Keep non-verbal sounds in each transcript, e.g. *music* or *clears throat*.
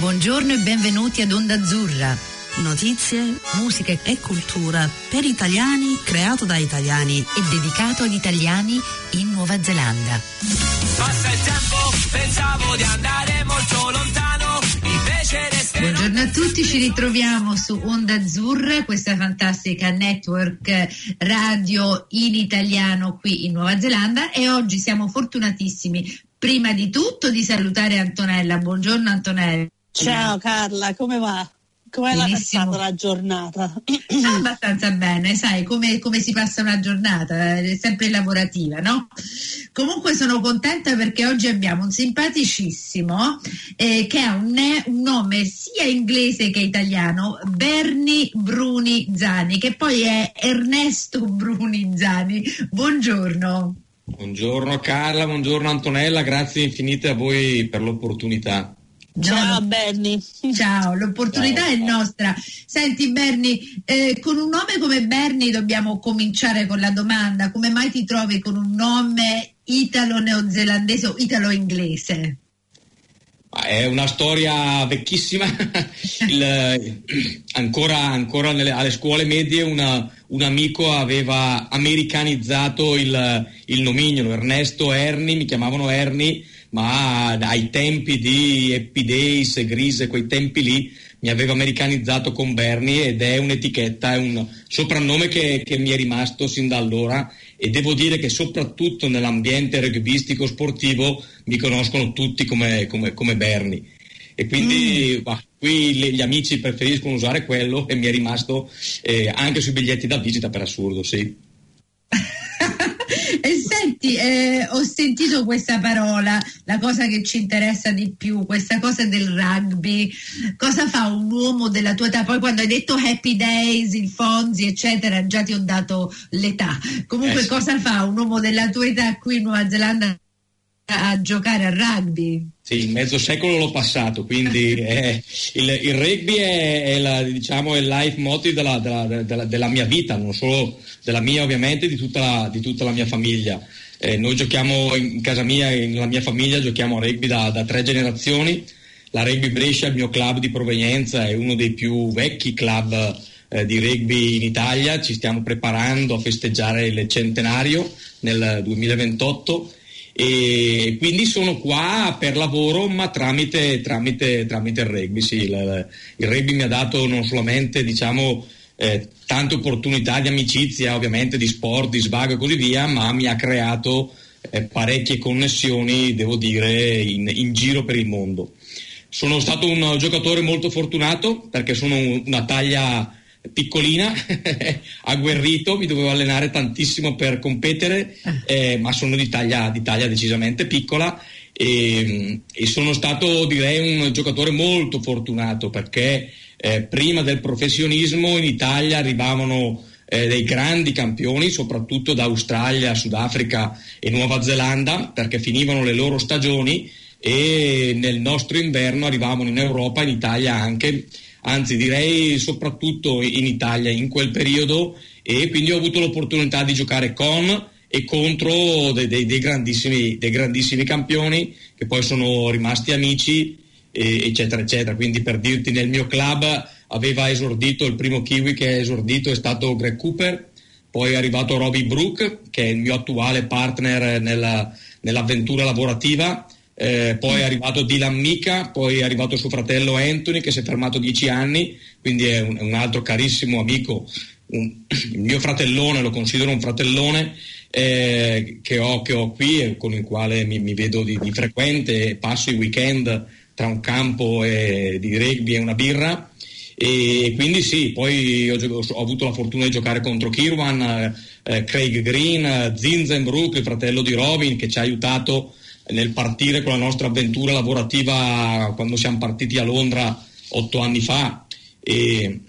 Buongiorno e benvenuti ad Onda Azzurra. Notizie, musica e cultura per italiani, creato da italiani e dedicato ad italiani in Nuova Zelanda. Passa il tempo, pensavo di andare molto lontano, invece resterò... Buongiorno a tutti, ci ritroviamo su Onda Azzurra, questa fantastica network radio in italiano qui in Nuova Zelanda e oggi siamo fortunatissimi prima di tutto di salutare Antonella. Buongiorno Antonella. Ciao Carla, come va? Come l'ha passata la giornata? Abbastanza bene, sai come, come, si passa una giornata, è sempre lavorativa, no? Comunque sono contenta perché oggi abbiamo un simpaticissimo eh, che ha un, un, nome sia inglese che italiano, Berni Bruni Zani, che poi è Ernesto Bruni Zani. Buongiorno. Buongiorno Carla, buongiorno Antonella, grazie infinite a voi per l'opportunità. Ciao Berni. Ciao, l'opportunità Ciao. è nostra. Senti Berni, eh, con un nome come Berni dobbiamo cominciare con la domanda, come mai ti trovi con un nome italo-neozelandese o italo-inglese? È una storia vecchissima, *laughs* Il, ancora, ancora nelle, alle scuole medie una, un amico aveva americanizzato il, il nomignolo, Ernesto Erni, mi chiamavano Erni ma ai tempi di Happy Days, Grise, quei tempi lì, mi avevo americanizzato con Bernie ed è un'etichetta, è un soprannome che, che, mi è rimasto sin da allora e devo dire che soprattutto nell'ambiente rugbystico sportivo mi conoscono tutti come, come, come Bernie. E quindi mm. bah, qui le, gli amici preferiscono usare quello e mi è rimasto eh, anche sui biglietti da visita per assurdo, sì. Senti, eh, ho sentito questa parola, la cosa che ci interessa di più, questa cosa del rugby. Cosa fa un uomo della tua età? Poi quando hai detto Happy Days, il Fonzi, eccetera, già ti ho dato l'età. Comunque, eh sì. cosa fa un uomo della tua età qui in Nuova Zelanda a giocare a rugby? Sì, mezzo secolo l'ho passato, quindi *laughs* eh, il, il, rugby è, è, la, diciamo, è il life motive della, della, della, della, mia vita, non solo della mia ovviamente, di tutta la, di tutta la mia famiglia. Eh, noi giochiamo in casa mia, nella mia famiglia, giochiamo a rugby da, da tre generazioni. La Rugby Brescia, il mio club di provenienza, è uno dei più vecchi club eh, di rugby in Italia. Ci stiamo preparando a festeggiare il centenario nel 2028 e quindi sono qua per lavoro ma tramite, tramite, tramite il rugby. Sì, il, il, rugby mi ha dato non solamente diciamo, eh, tante opportunità di amicizia, ovviamente di sport, di svago e così via, ma mi ha creato eh, parecchie connessioni, devo dire, in, in giro per il mondo. Sono stato un giocatore molto fortunato perché sono una taglia piccolina, *laughs* agguerrito, mi dovevo allenare tantissimo per competere, eh, ma sono di taglia, di taglia decisamente piccola e, e, sono stato direi un giocatore molto fortunato perché eh, prima del professionismo in Italia arrivavano eh, dei grandi campioni, soprattutto da Australia, Sudafrica e Nuova Zelanda, perché finivano le loro stagioni e nel nostro inverno arrivavano in Europa, in Italia anche anzi direi soprattutto in Italia in quel periodo e quindi ho avuto l'opportunità di giocare con e contro dei, dei, dei, grandissimi, dei grandissimi, campioni che poi sono rimasti amici eccetera eccetera. Quindi per dirti nel mio club aveva esordito il primo kiwi che è esordito è stato Greg Cooper poi è arrivato Robbie Brook che è il mio attuale partner nella, nell'avventura lavorativa eh, poi è arrivato Dylan Mica, poi è arrivato suo fratello Anthony che si è fermato dieci anni, quindi è un, un altro carissimo amico, un, il mio fratellone, lo considero un fratellone eh, che, ho, che, ho, qui e con il quale mi, mi vedo di, di, frequente, passo i weekend tra un campo e, di rugby e una birra. E quindi sì, poi ho, ho avuto la fortuna di giocare contro Kirwan, eh, Craig Green, Zinzenbrook, il fratello di Robin, che ci ha aiutato nel partire con la nostra avventura lavorativa quando siamo partiti a Londra otto anni fa e,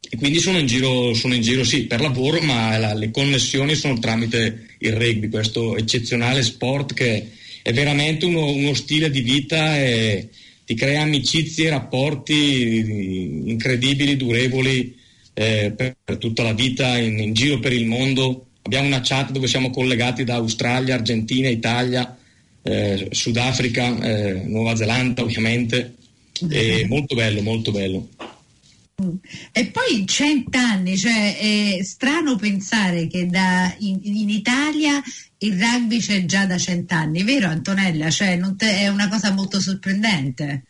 e quindi sono in, giro, sono in giro sì per lavoro ma la, le connessioni sono tramite il rugby, questo eccezionale sport che è veramente uno, uno stile di vita e ti crea amicizie, rapporti incredibili, durevoli eh, per, per, tutta la vita in, in giro per il mondo. Abbiamo una chat dove siamo collegati da Australia, Argentina, Italia, eh, Sudafrica, eh, Nuova Zelanda ovviamente E molto bello, molto bello. E poi cent'anni, cioè è strano pensare che da, in, in, Italia il rugby c'è già da cent'anni, vero Antonella? Cioè, te, è una cosa molto sorprendente.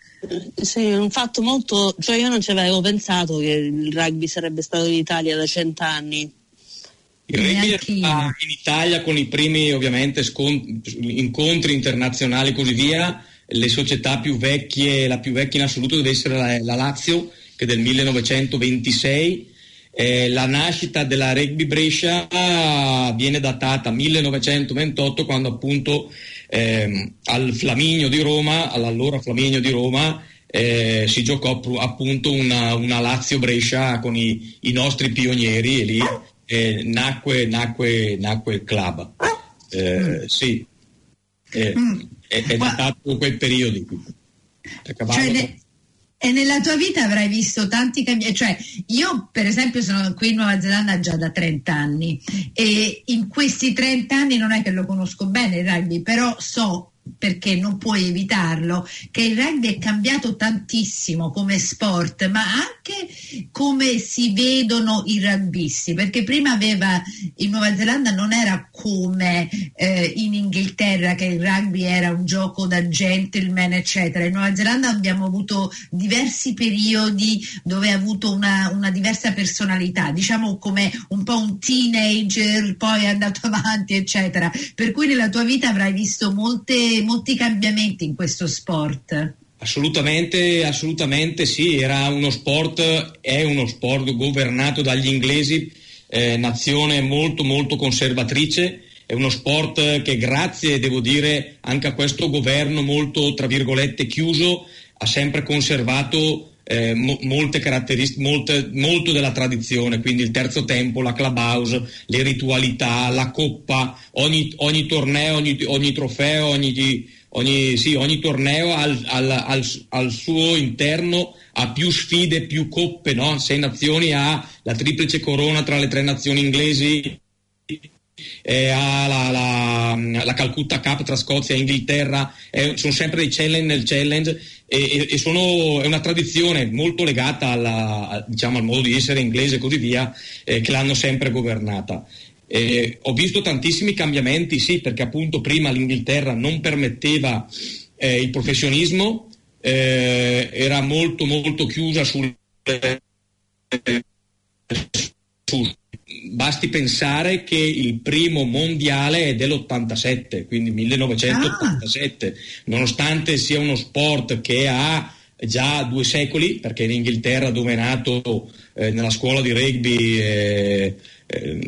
Sì, è un fatto molto, cioè io non ci avevo pensato che il rugby sarebbe stato in Italia da cent'anni. Il rugby in Italia con i primi ovviamente scont- incontri internazionali e così via, le società più vecchie, la più vecchia in assoluto deve essere la, la Lazio che è del 1926. Eh, la nascita della Rugby Brescia viene datata 1928 quando appunto eh, al Flaminio di Roma, all'allora Flaminio di Roma, eh, si giocò appunto una, una Lazio Brescia con i, i, nostri pionieri e lì eh, nacque, nacque, nacque, il club. Eh, sì, eh, mm. è, è datato quei periodi. Cioè, e nella tua vita avrai visto tanti cambiamenti, cioè io per esempio sono qui in Nuova Zelanda già da 30 anni e in questi 30 anni non è che lo conosco bene il rugby, però so perché non puoi evitarlo, che il rugby è cambiato tantissimo come sport, ma anche come si vedono i rugbisti, perché prima aveva in Nuova Zelanda non era come eh, in Inghilterra che il rugby era un gioco da gentleman, eccetera. In Nuova Zelanda abbiamo avuto diversi periodi dove ha avuto una, una diversa personalità, diciamo come un po' un teenager, poi è andato *laughs* avanti, eccetera. Per cui nella tua vita avrai visto molte molti cambiamenti in questo sport. Assolutamente, assolutamente sì, era uno sport, è uno sport governato dagli inglesi, eh, nazione molto molto conservatrice, è uno sport che grazie, devo dire, anche a questo governo molto, tra virgolette, chiuso, ha sempre conservato eh, mo- molte caratteristiche, molte, molto della tradizione, quindi il terzo tempo, la clubhouse, le ritualità, la coppa, ogni, ogni torneo, ogni, ogni trofeo, ogni, ogni, sì, ogni torneo al, al, al, al, suo interno ha più sfide, più coppe, no? sei nazioni ha la triplice corona tra le tre nazioni inglesi, eh, la, la, la, Calcutta Cup tra Scozia e Inghilterra, eh, sono sempre dei challenge nel challenge e, e sono, è una tradizione molto legata alla, diciamo, al modo di essere inglese e così via, eh, che l'hanno sempre governata. Eh, ho visto tantissimi cambiamenti, sì, perché appunto prima l'Inghilterra non permetteva eh, il professionismo, eh, era molto molto chiusa sul, sul basti pensare che il primo mondiale è dell'87, quindi 1987, ah. nonostante sia uno sport che ha già due secoli, perché in Inghilterra dove è nato eh, nella scuola di rugby eh, eh,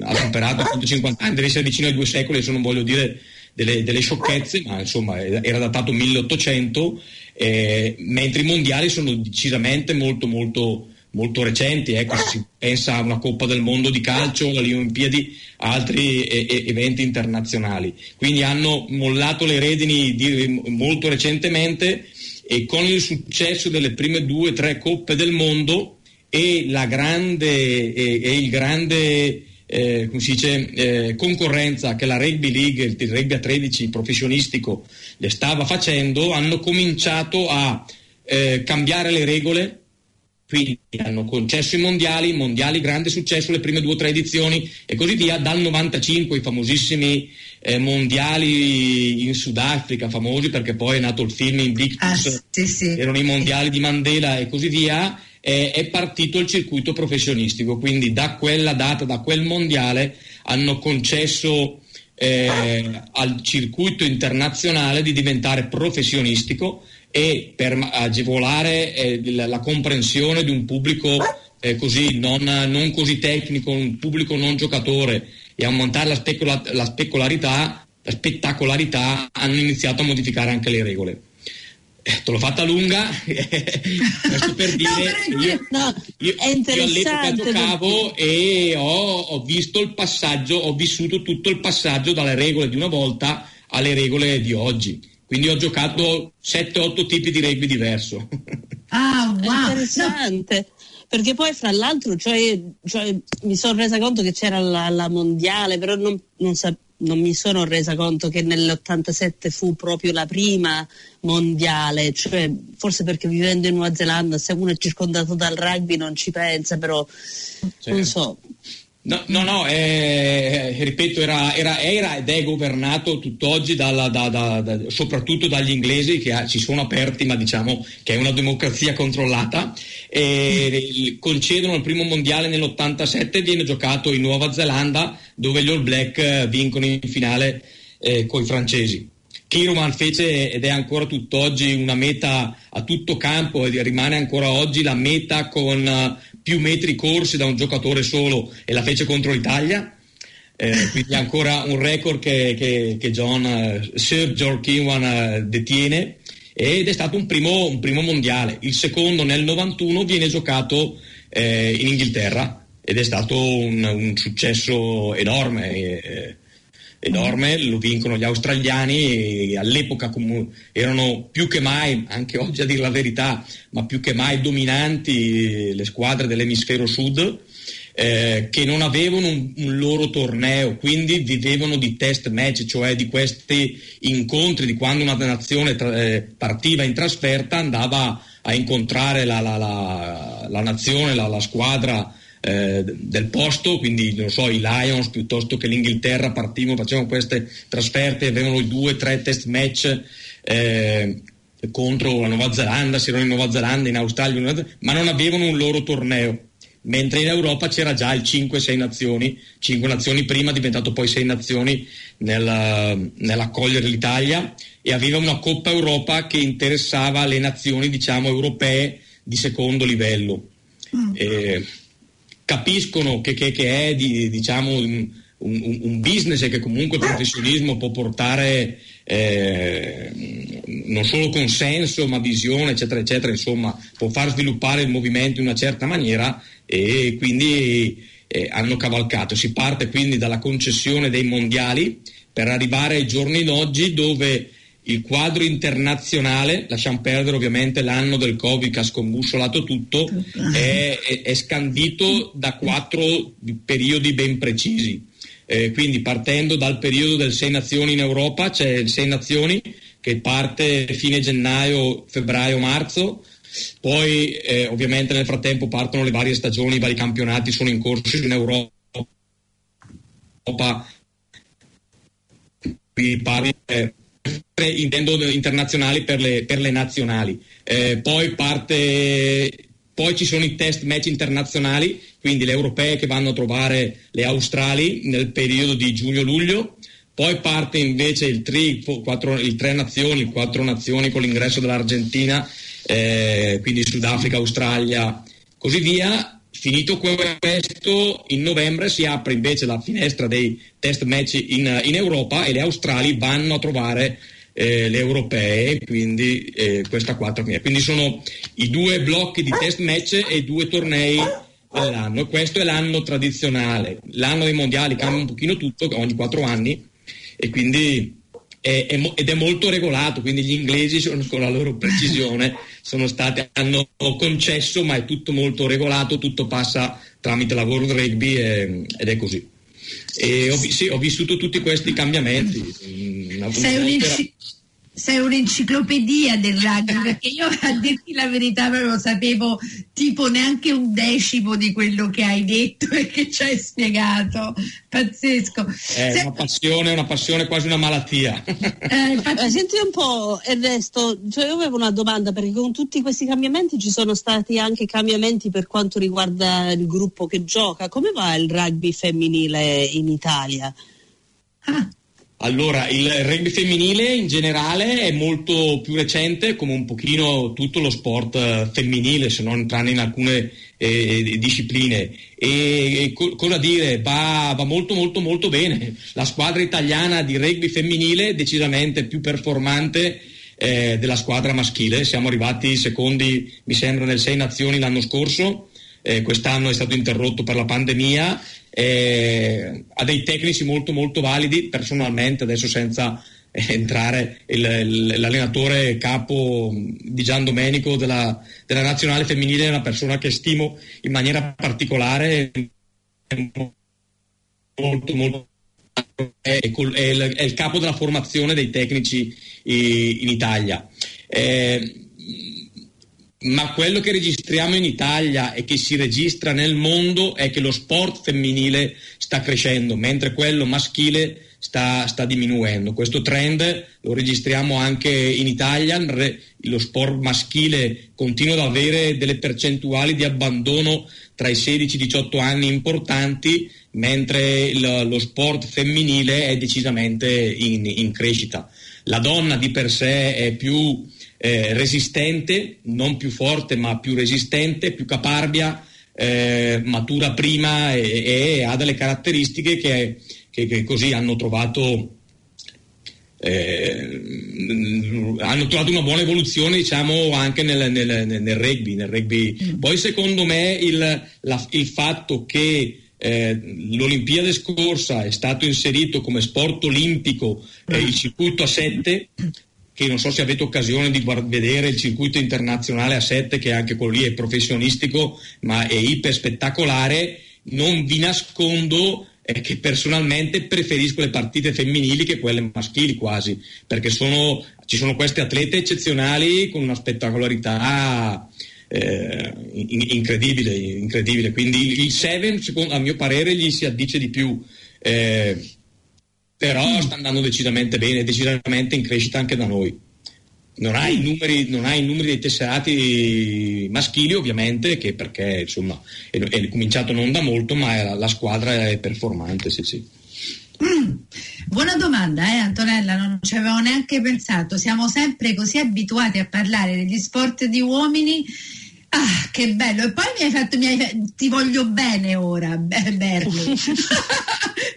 ha superato 150 anni, deve essere vicino ai due secoli, adesso non voglio dire delle, delle sciocchezze, ma insomma era datato 1800, eh, mentre i mondiali sono decisamente molto molto molto recenti, ecco, si pensa a una Coppa del Mondo di calcio, alle Olimpiadi, altri e- e- eventi internazionali. Quindi hanno mollato le redini di, molto recentemente e con il successo delle prime due o tre Coppe del Mondo e, grande, e, e il grande eh, come si dice, eh, concorrenza che la Rugby League, il rugby a 13 professionistico, le stava facendo, hanno cominciato a eh, cambiare le regole quindi hanno concesso i mondiali, mondiali grande successo, le prime due o tre edizioni e così via, dal 95 i famosissimi eh, mondiali in Sudafrica, famosi perché poi è nato il film Invictus, ah, sì, sì. erano i mondiali di Mandela e così via, eh, è partito il circuito professionistico, quindi da quella data, da quel mondiale hanno concesso eh, al circuito internazionale di diventare professionistico e per agevolare eh, la, la, comprensione di un pubblico eh, così non, non, così tecnico, un pubblico non giocatore e aumentare la, specula, la specularità, la spettacolarità, hanno iniziato a modificare anche le regole. Eh, te l'ho fatta lunga, *laughs* questo per dire no, io, no, io, io all'epoca giocavo e ho, ho visto il passaggio, ho vissuto tutto il passaggio dalle regole di una volta alle regole di oggi quindi ho giocato 7-8 tipi di rugby diverso. Ah, *laughs* wow! Interessante. Perché poi fra l'altro cioè, cioè, mi sono resa conto che c'era la, la mondiale, però non, non, sa, non mi sono resa conto che nell'87 fu proprio la prima mondiale, cioè forse perché vivendo in Nuova Zelanda se uno è circondato dal rugby non ci pensa, però Certo. non so. No, no, no, eh, ripeto, era, era- era ed è governato tutt'oggi dalla- da- da- da- soprattutto dagli inglesi che ah, si sono aperti, ma diciamo che è una democrazia controllata. E il- concedono il primo mondiale nell'87, viene giocato in Nuova Zelanda, dove gli All Black eh, vincono in finale con i francesi. Kiroman fece ed è ancora tutt'oggi una meta a tutto campo e rimane ancora oggi la meta con eh, più metri corsi da un giocatore solo e la fece contro l'Italia. Eh, quindi ancora un record che, che- che John, eh, Sir George Kiwan eh, detiene ed è stato un primo, un primo mondiale. Il secondo nel 91 viene giocato eh, in Inghilterra ed è stato un, un successo enorme. eh, enorme, lo vincono gli australiani all'epoca erano più che mai, anche oggi a dire la verità, ma più che mai dominanti le squadre dell'emisfero sud. eh, che non avevano un, un loro torneo, quindi vivevano di test match, cioè di questi incontri, di quando una nazione tra- eh, partiva in trasferta, andava a incontrare la, la- la- la nazione, la squadra eh, del posto, quindi non so, i Lions piuttosto che l'Inghilterra partivano, facevano queste trasferte, avevano i due, tre test match eh, contro la Nuova Zelanda, si erano in Nuova Zelanda, in Australia, ma non avevano un loro torneo. Mentre in Europa c'era già il 5-6 nazioni, 5 nazioni prima, diventato poi 6 nazioni nella- nell'accogliere l'Italia e aveva una Coppa Europa che interessava le nazioni, diciamo, europee di secondo livello. Eh, capiscono che, che- che è di- diciamo, un, un- un business e che comunque il professionismo può portare eh, non solo consenso ma visione eccetera eccetera insomma può far sviluppare il movimento in una certa maniera e quindi eh, hanno cavalcato. Si parte quindi dalla concessione dei mondiali per arrivare ai giorni d'oggi dove il quadro internazionale, lasciamo perdere ovviamente l'anno del Covid che ha scombussolato tutto, è, è- è scandito da quattro periodi ben precisi. Eh, quindi partendo dal periodo del Sei Nazioni in Europa, c'è il Sei Nazioni che parte fine gennaio, febbraio, marzo, poi eh, ovviamente nel frattempo partono le varie stagioni, i vari campionati sono in corso in Europa. Qui parli, eh, intendo internazionali per le, per le nazionali. Eh, poi parte, poi ci sono i test match internazionali, quindi le europee che vanno a trovare le australi nel periodo di giugno-luglio. Poi parte invece il, tri, quattro, il tre nazioni, quattro nazioni con l'ingresso dell'Argentina, eh, quindi Sudafrica, Australia, così via. Finito questo, in novembre si apre invece la finestra dei test match in, in Europa e le australi vanno a trovare eh, le europee, quindi eh, questa quattro Quindi sono i due blocchi di test match e due tornei all'anno. Questo è l'anno tradizionale. L'anno dei mondiali cambia un pochino tutto, ogni quattro anni, e quindi è, è ed è molto regolato, quindi gli inglesi sono, con la loro precisione *laughs* sono stati, hanno concesso, ma è tutto molto regolato, tutto passa tramite la World Rugby e- ed è così. Ho, sì, ho vissuto tutti questi cambiamenti. Mm, una- Sei, un'enci- sei un'enciclopedia del rugby perché io a dirti la verità non lo sapevo tipo neanche un decimo di quello che hai detto e che ci hai spiegato pazzesco È Se- una passione, una passione, quasi una malattia. eh, infatti- Eh, senti un po' Ernesto, cioè io avevo una domanda perché con tutti questi cambiamenti ci sono stati anche cambiamenti per quanto riguarda il gruppo che gioca. Come va il rugby femminile in Italia? ah, Allora, il rugby femminile in generale è molto più recente, come un pochino tutto lo sport eh, femminile, se non entrando in alcune eh, discipline. E, e co- cosa dire? Va, va molto molto molto bene. La squadra italiana di rugby femminile è decisamente più performante eh, della squadra maschile. Siamo arrivati secondi, mi sembra, nel Sei Nazioni l'anno scorso. Eh, quest'anno è stato interrotto per la pandemia, eh, ha dei tecnici molto molto validi, personalmente adesso senza eh, entrare il- l'allenatore capo di Gian Domenico della, della nazionale femminile è una persona che stimo in maniera particolare, molto molto è, è il, capo della formazione dei tecnici in Italia. Eh, ma quello che registriamo in Italia e che si registra nel mondo è che lo sport femminile sta crescendo, mentre quello maschile sta, sta diminuendo. Questo trend lo registriamo anche in Italia, lo sport maschile continua ad avere delle percentuali di abbandono tra i 16 e i 18 anni importanti, mentre il, lo sport femminile è decisamente in, in crescita. La donna di per sé è più eh, resistente, non più forte ma più resistente, più caparbia, eh, matura prima e, e, ha delle caratteristiche che, che, che così hanno trovato, eh, hanno trovato una buona evoluzione diciamo anche nel, nel, nel rugby, nel rugby. Mm. Poi secondo me il, la, il fatto che eh, l'Olimpiade scorsa è stato inserito come sport olimpico eh, il circuito a 7 che non so se avete occasione di vedere il circuito internazionale a 7 che anche quello lì è professionistico ma è iper spettacolare. Non vi nascondo eh, che personalmente preferisco le partite femminili che quelle maschili quasi perché sono, ci sono queste atlete eccezionali con una spettacolarità eh, incredibile, incredibile. Quindi il 7 a mio parere gli si addice di più. Eh, però sta andando decisamente bene, decisamente in crescita anche da noi. Non ha, i numeri, non ha i numeri dei tesserati maschili ovviamente, che perché insomma è, è cominciato non da molto, ma la, la squadra è performante, sì sì. Mm, buona domanda, eh, Antonella, non ci avevo neanche pensato. Siamo sempre così abituati a parlare degli sport di uomini Ah, che bello! E poi mi hai fatto, mi hai, ti voglio bene ora, Berli, *laughs*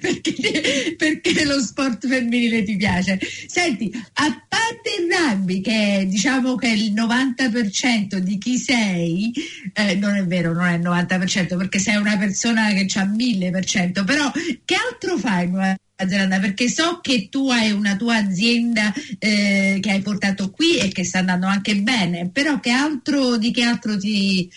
perché, perché, lo sport femminile ti piace. Senti, a parte il rugby, che diciamo che il 90% di chi sei, eh, non è vero, non è il 90%, perché sei una persona che ha 1000%, però che altro fai Zelanda perché so che tu hai una tua azienda eh, che hai portato qui e che sta andando anche bene, però che altro, di che altro ti...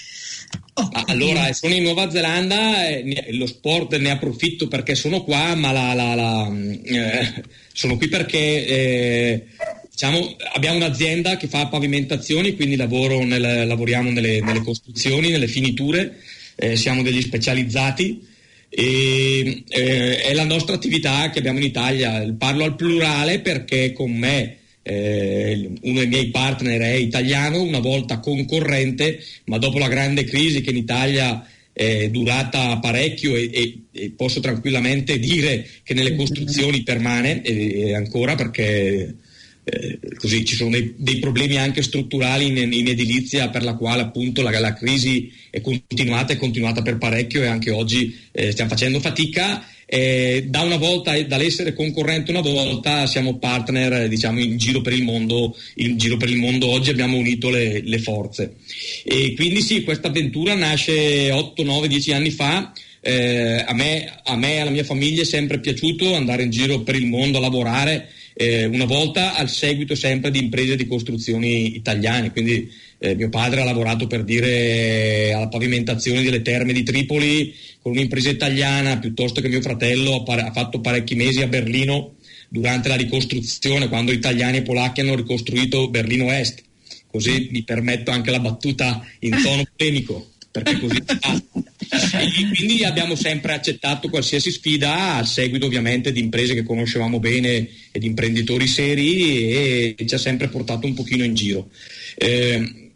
Oh, allora, sono in Nuova Zelanda, eh, lo sport ne approfitto perché sono qua, ma la, la, la, eh, sono qui perché eh, diciamo, abbiamo un'azienda che fa pavimentazioni, quindi nel, lavoriamo nelle, nelle, costruzioni, nelle finiture, eh, siamo degli specializzati e, eh, è la nostra attività che abbiamo in Italia. Parlo al plurale perché con me eh, uno dei miei partner è italiano, una volta concorrente, ma dopo la grande crisi che in Italia è durata parecchio e, e, e posso tranquillamente dire che nelle costruzioni permane e, ancora perché eh, così ci sono dei, dei, problemi anche strutturali in, in, edilizia per la quale appunto la, la, crisi è continuata, è continuata per parecchio e anche oggi eh, stiamo facendo fatica. Eh, da una volta, dall'essere concorrente una volta, siamo partner diciamo, in giro per il mondo, in giro per il mondo oggi abbiamo unito le, le forze. E quindi sì, questa avventura nasce 8, 9, 10 anni fa. Eh, a, me, a me e alla mia famiglia è sempre piaciuto andare in giro per il mondo a lavorare eh, una volta al seguito sempre di imprese di costruzioni italiane, quindi eh, mio padre ha lavorato per dire alla pavimentazione delle terme di Tripoli con un'impresa italiana, piuttosto che mio fratello ha fatto parecchi mesi a Berlino durante la ricostruzione, quando italiani e polacchi hanno ricostruito Berlino Est. Così mi permetto anche la battuta in tono *laughs* polemico perché così e quindi abbiamo sempre accettato qualsiasi sfida a seguito ovviamente di imprese che conoscevamo bene e di imprenditori seri e ci ha sempre portato un pochino in giro. Eh,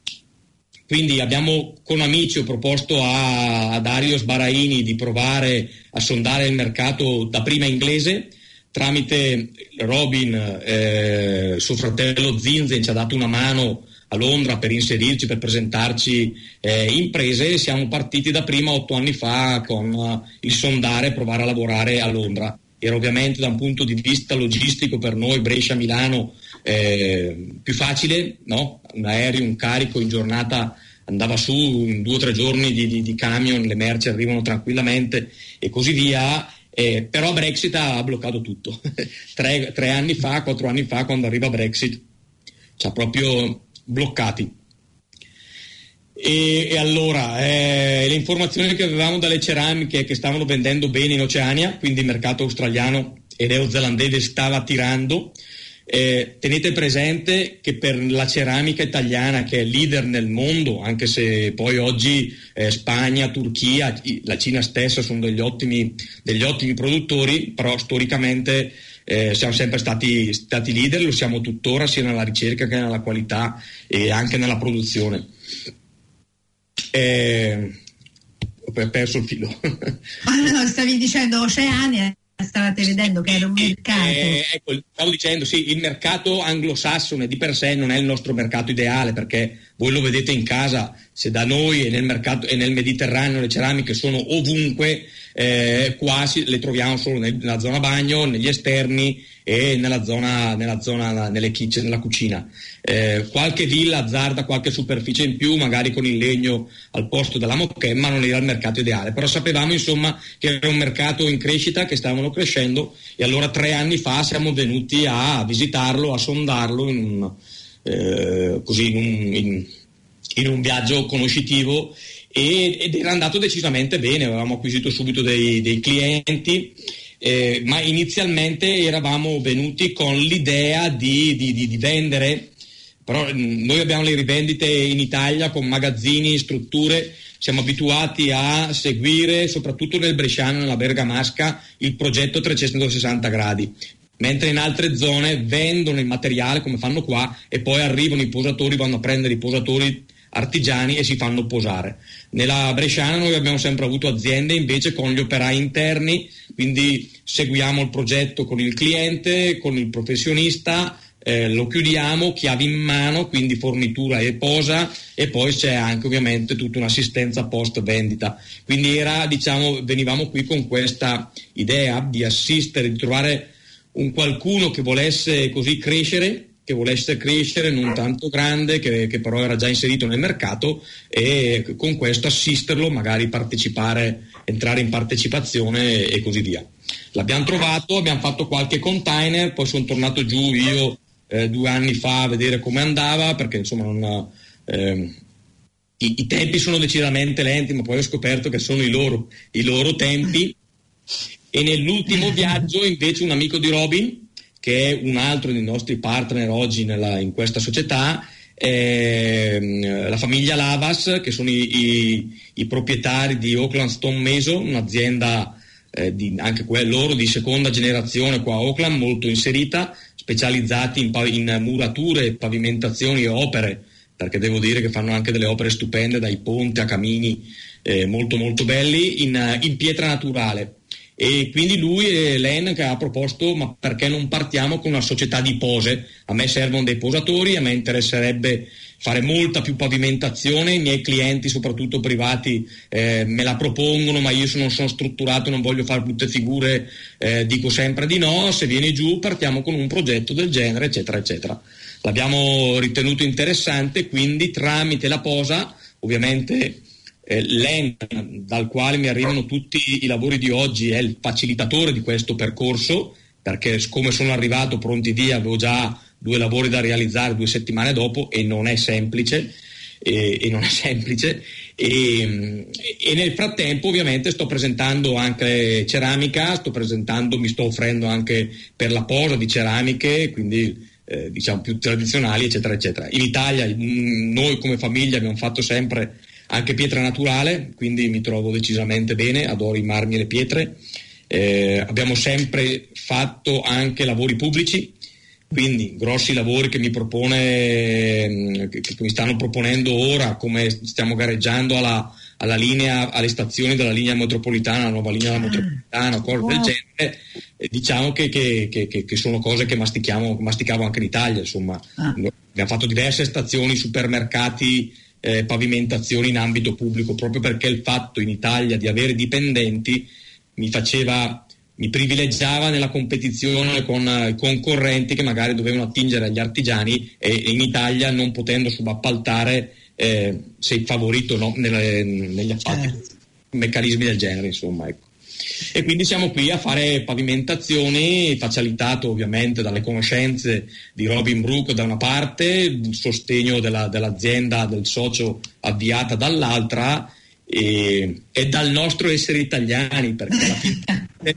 quindi abbiamo con amici proposto a, a Dario Sbaraini di provare a sondare il mercato da prima inglese tramite Robin, eh, suo fratello Zinzen ci ha dato una mano a Londra per inserirci, per presentarci eh, imprese. Siamo partiti da prima otto anni fa con il sondare e provare a lavorare a Londra. Era ovviamente da un punto di vista logistico per noi Brescia-Milano eh, più facile, no? un aereo, un carico in giornata andava su in due o tre giorni di, di, di camion, le merci arrivano tranquillamente e così via. Eh, però Brexit ha bloccato tutto. *laughs* tre, tre, anni fa, quattro anni fa, quando arriva Brexit, ci ha proprio bloccati. E, e allora eh, le informazioni che avevamo dalle ceramiche che stavano vendendo bene in Oceania, quindi il mercato australiano e neozelandese stava tirando. Eh, tenete presente che per la ceramica italiana, che è leader nel mondo, anche se poi oggi eh, Spagna, Turchia, la Cina stessa sono degli ottimi, degli ottimi produttori, però storicamente eh, siamo sempre stati, stati, leader, lo siamo tuttora sia nella ricerca che nella qualità e anche nella produzione. Eh, ho perso il filo. *laughs* ah, no, stavi dicendo Oceania stavate vedendo che era un mercato. Eh, ecco, stavo dicendo, sì, il mercato anglosassone di per sé non è il nostro mercato ideale perché voi lo vedete in casa, se da noi e nel, mercato, e nel Mediterraneo le ceramiche sono ovunque, eh, quasi le troviamo solo nella zona bagno, negli esterni e nella zona, nella, zona nelle kitchen, nella cucina. Eh, qualche villa azzarda qualche superficie in più, magari con il legno al posto della moquette, ma non era il mercato ideale. Però sapevamo insomma che era un mercato in crescita, che stavano crescendo e allora tre anni fa siamo venuti a visitarlo, a sondarlo in un, eh, così in un, in, in un viaggio conoscitivo ed era andato decisamente bene, avevamo acquisito subito dei, dei clienti eh, ma inizialmente eravamo venuti con l'idea di, di, di, di vendere, però mm, noi abbiamo le rivendite in Italia con magazzini, strutture, siamo abituati a seguire soprattutto nel Bresciano, nella Bergamasca, il progetto 360 gradi mentre in altre zone vendono il materiale come fanno qua e poi arrivano i posatori, vanno a prendere i posatori artigiani e si fanno posare. Nella Bresciana noi abbiamo sempre avuto aziende invece con gli operai interni, quindi seguiamo il progetto con il cliente, con il professionista, eh, lo chiudiamo, chiavi in mano, quindi fornitura e posa e poi c'è anche ovviamente tutta un'assistenza post vendita. Quindi era, diciamo, venivamo qui con questa idea di assistere, di trovare un qualcuno che volesse così crescere che volesse crescere, non tanto grande, che, che, però era già inserito nel mercato e con questo assisterlo, magari partecipare, entrare in partecipazione e così via. L'abbiamo trovato, abbiamo fatto qualche container, poi sono tornato giù io eh, due anni fa a vedere come andava, perché insomma non, eh, i, i, tempi sono decisamente lenti, ma poi ho scoperto che sono i loro, i loro tempi. E nell'ultimo viaggio invece un amico di Robin, che è un altro dei nostri partner oggi nella, in questa società, eh, la famiglia Lavas, che sono i, i, i, proprietari di Oakland Stone Mason, un'azienda eh, di, anche loro di seconda generazione qua a Oakland, molto inserita, specializzati in, in murature, pavimentazioni e opere, perché devo dire che fanno anche delle opere stupende, dai ponti a camini eh, molto molto belli, in, in pietra naturale e quindi lui e Len che ha proposto ma perché non partiamo con una società di pose? A me servono dei posatori a me interesserebbe fare molta più pavimentazione i miei clienti soprattutto privati eh, me la propongono ma io non sono strutturato non voglio fare brutte figure eh, dico sempre di no se vieni giù partiamo con un progetto del genere eccetera eccetera. L'abbiamo ritenuto interessante quindi tramite la posa ovviamente eh, L'EN dal quale mi arrivano tutti i lavori di oggi è il facilitatore di questo percorso perché come sono arrivato pronti via avevo già due lavori da realizzare due settimane dopo e non è semplice e, e non è *laughs* semplice. E, e, nel frattempo ovviamente sto presentando anche ceramica sto presentando mi sto offrendo anche per la posa di ceramiche quindi eh, diciamo più tradizionali eccetera eccetera. In Italia noi come famiglia abbiamo fatto sempre anche pietra naturale, quindi mi trovo decisamente bene, adoro i marmi e le pietre. Eh, abbiamo sempre fatto anche lavori pubblici, quindi grossi lavori che mi, propone, che, che mi stanno proponendo ora, come stiamo gareggiando alla, alla linea, alle stazioni della linea metropolitana, la nuova linea metropolitana, cose wow. del genere, diciamo che, che, che, sono cose che masticavo anche in Italia, insomma. Ah. Abbiamo fatto diverse stazioni, supermercati, eh, pavimentazioni in ambito pubblico, proprio perché il fatto in Italia di avere dipendenti mi faceva mi privilegiava nella competizione con uh, concorrenti che magari dovevano attingere agli artigiani e, e in Italia non potendo subappaltare eh, sei favorito no, nelle, negli appalti, certo. meccanismi del genere insomma ecco. E quindi siamo qui a fare pavimentazioni, facilitato ovviamente dalle conoscenze di Robin Brook da una parte, il sostegno della, dell'azienda, del socio avviata dall'altra e, e, dal nostro essere italiani, perché alla fine *laughs*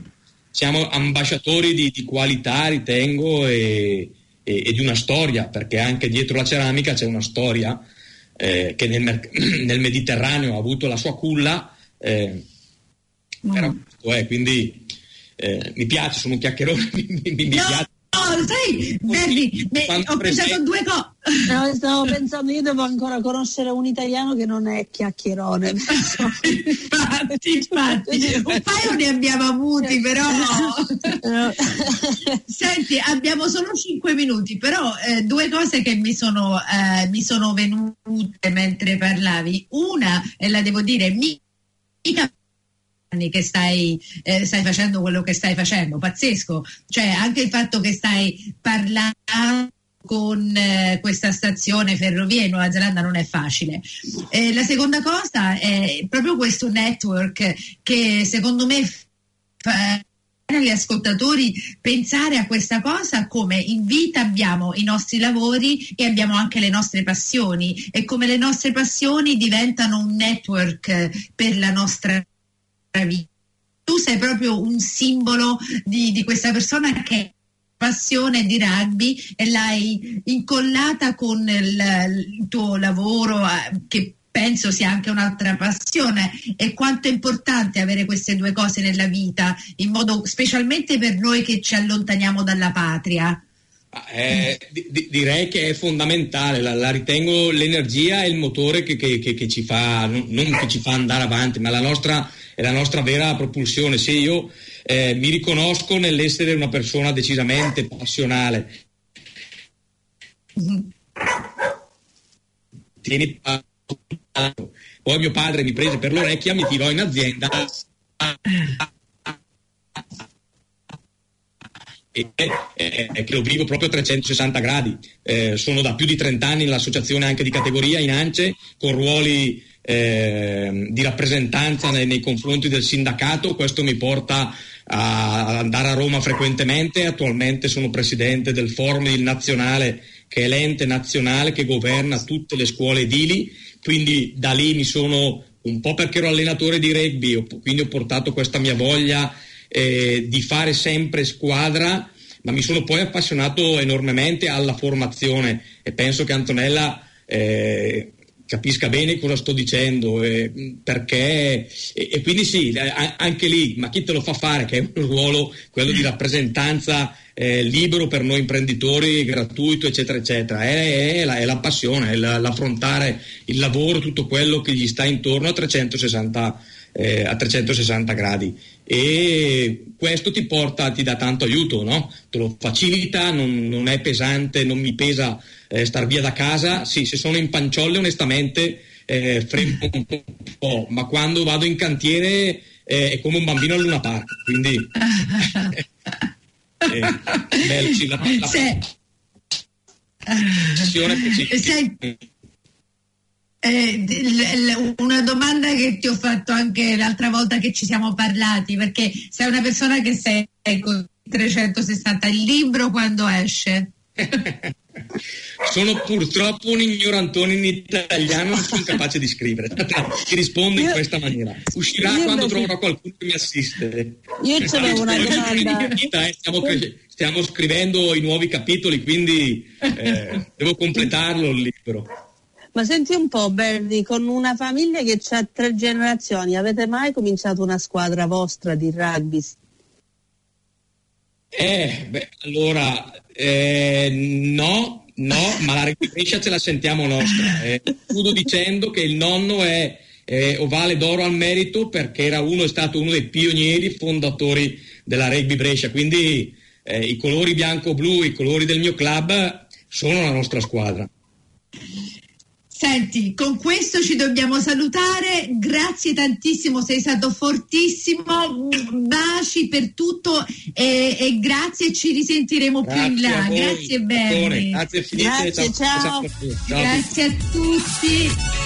siamo ambasciatori di, di qualità, ritengo, e, e, e, di una storia, perché anche dietro la ceramica c'è una storia eh, che nel, *clears throat* nel, Mediterraneo ha avuto la sua culla, eh, mm. però, eh, quindi eh, mi piace, sono un chiacchierone, *laughs* mi, mi, mi no. piace sai, Berni, ho pensato due cose. No, stavo pensando, io devo ancora conoscere un italiano che non è chiacchierone. *laughs* infatti, infatti, un paio ne abbiamo avuti, però. *laughs* Senti, abbiamo solo cinque minuti, però eh, due cose che mi sono, eh, mi sono venute mentre parlavi. Una, e la devo dire, mica che stai, eh, stai, facendo quello che stai facendo, pazzesco. Cioè anche il fatto che stai parlando con eh, questa stazione ferrovia in Nuova Zelanda non è facile. Eh, la seconda cosa è proprio questo network che secondo me fa agli ascoltatori pensare a questa cosa come in vita abbiamo i nostri lavori e abbiamo anche le nostre passioni e come le nostre passioni diventano un network per la nostra vita. Tu sei proprio un simbolo di, di questa persona che passione di rugby e l'hai incollata con il, il tuo lavoro eh, che penso sia anche un'altra passione e quanto è importante avere queste due cose nella vita, in modo specialmente per noi che ci allontaniamo dalla patria. Eh, di, direi che è fondamentale, la, la, ritengo l'energia e il motore che, che, che, che ci fa, non, che ci fa andare avanti, ma la nostra, è la nostra vera propulsione. Se io eh, mi riconosco nell'essere una persona decisamente passionale. Tieni poi mio padre mi prese per l'orecchia, mi tirò in azienda e eh, che lo vivo proprio a 360 gradi. Eh, sono da più di 30 anni nell'associazione anche di categoria in ANCE con ruoli eh, di rappresentanza nei, nei, confronti del sindacato, questo mi porta a andare a Roma frequentemente, attualmente sono presidente del forum nazionale che è l'ente nazionale che governa tutte le scuole edili, quindi da lì mi sono un po' perché ero allenatore di rugby, quindi ho portato questa mia voglia eh, di fare sempre squadra, ma mi sono poi appassionato enormemente alla formazione. E penso che Antonella eh, capisca bene cosa sto dicendo, eh, perché e, e, quindi sì, anche lì, ma chi te lo fa fare, che è un ruolo, quello di rappresentanza eh, libero per noi imprenditori, gratuito, eccetera, eccetera, è, è, la, è la, passione, è la, l'affrontare il lavoro, tutto quello che gli sta intorno a 360, eh, a 360 gradi e questo ti porta, ti dà tanto aiuto, no? te lo facilita, non, non è pesante, non mi pesa eh, star via da casa, sì, se sono in panciolle onestamente eh, frego un po', ma quando vado in cantiere eh, è come un bambino al Luna Park, quindi *laughs* eh, bello, sì, la, la, Se... eh, una domanda che ti ho fatto anche l'altra volta che ci siamo parlati, perché sei una persona che sei con 360 il libro quando esce? *laughs* sono purtroppo un ignorantone in italiano, non sono capace di scrivere. Ti rispondo in questa maniera. Uscirà quando troverò qualcuno che mi assiste. Io ce l'ho una domanda. Stiamo, stiamo, scrivendo i nuovi capitoli, quindi eh, devo completarlo il libro. Ma senti un po', Berni, con una famiglia che ha tre generazioni, avete mai cominciato una squadra vostra di rugby? Eh, beh, allora, eh, no, no, ma la Brescia ce la sentiamo nostra. Eh, chiudo dicendo che il nonno è eh, ovale d'oro al merito perché era uno, è stato uno dei pionieri fondatori della Rugby Brescia, quindi eh, i colori bianco-blu, i colori del mio club sono la nostra squadra. Senti, con questo ci dobbiamo salutare, grazie tantissimo, sei stato fortissimo, baci per tutto e, e grazie, ci risentiremo grazie più in là. Grazie bene. Grazie, grazie ciao. ciao. ciao. Grazie a tutti.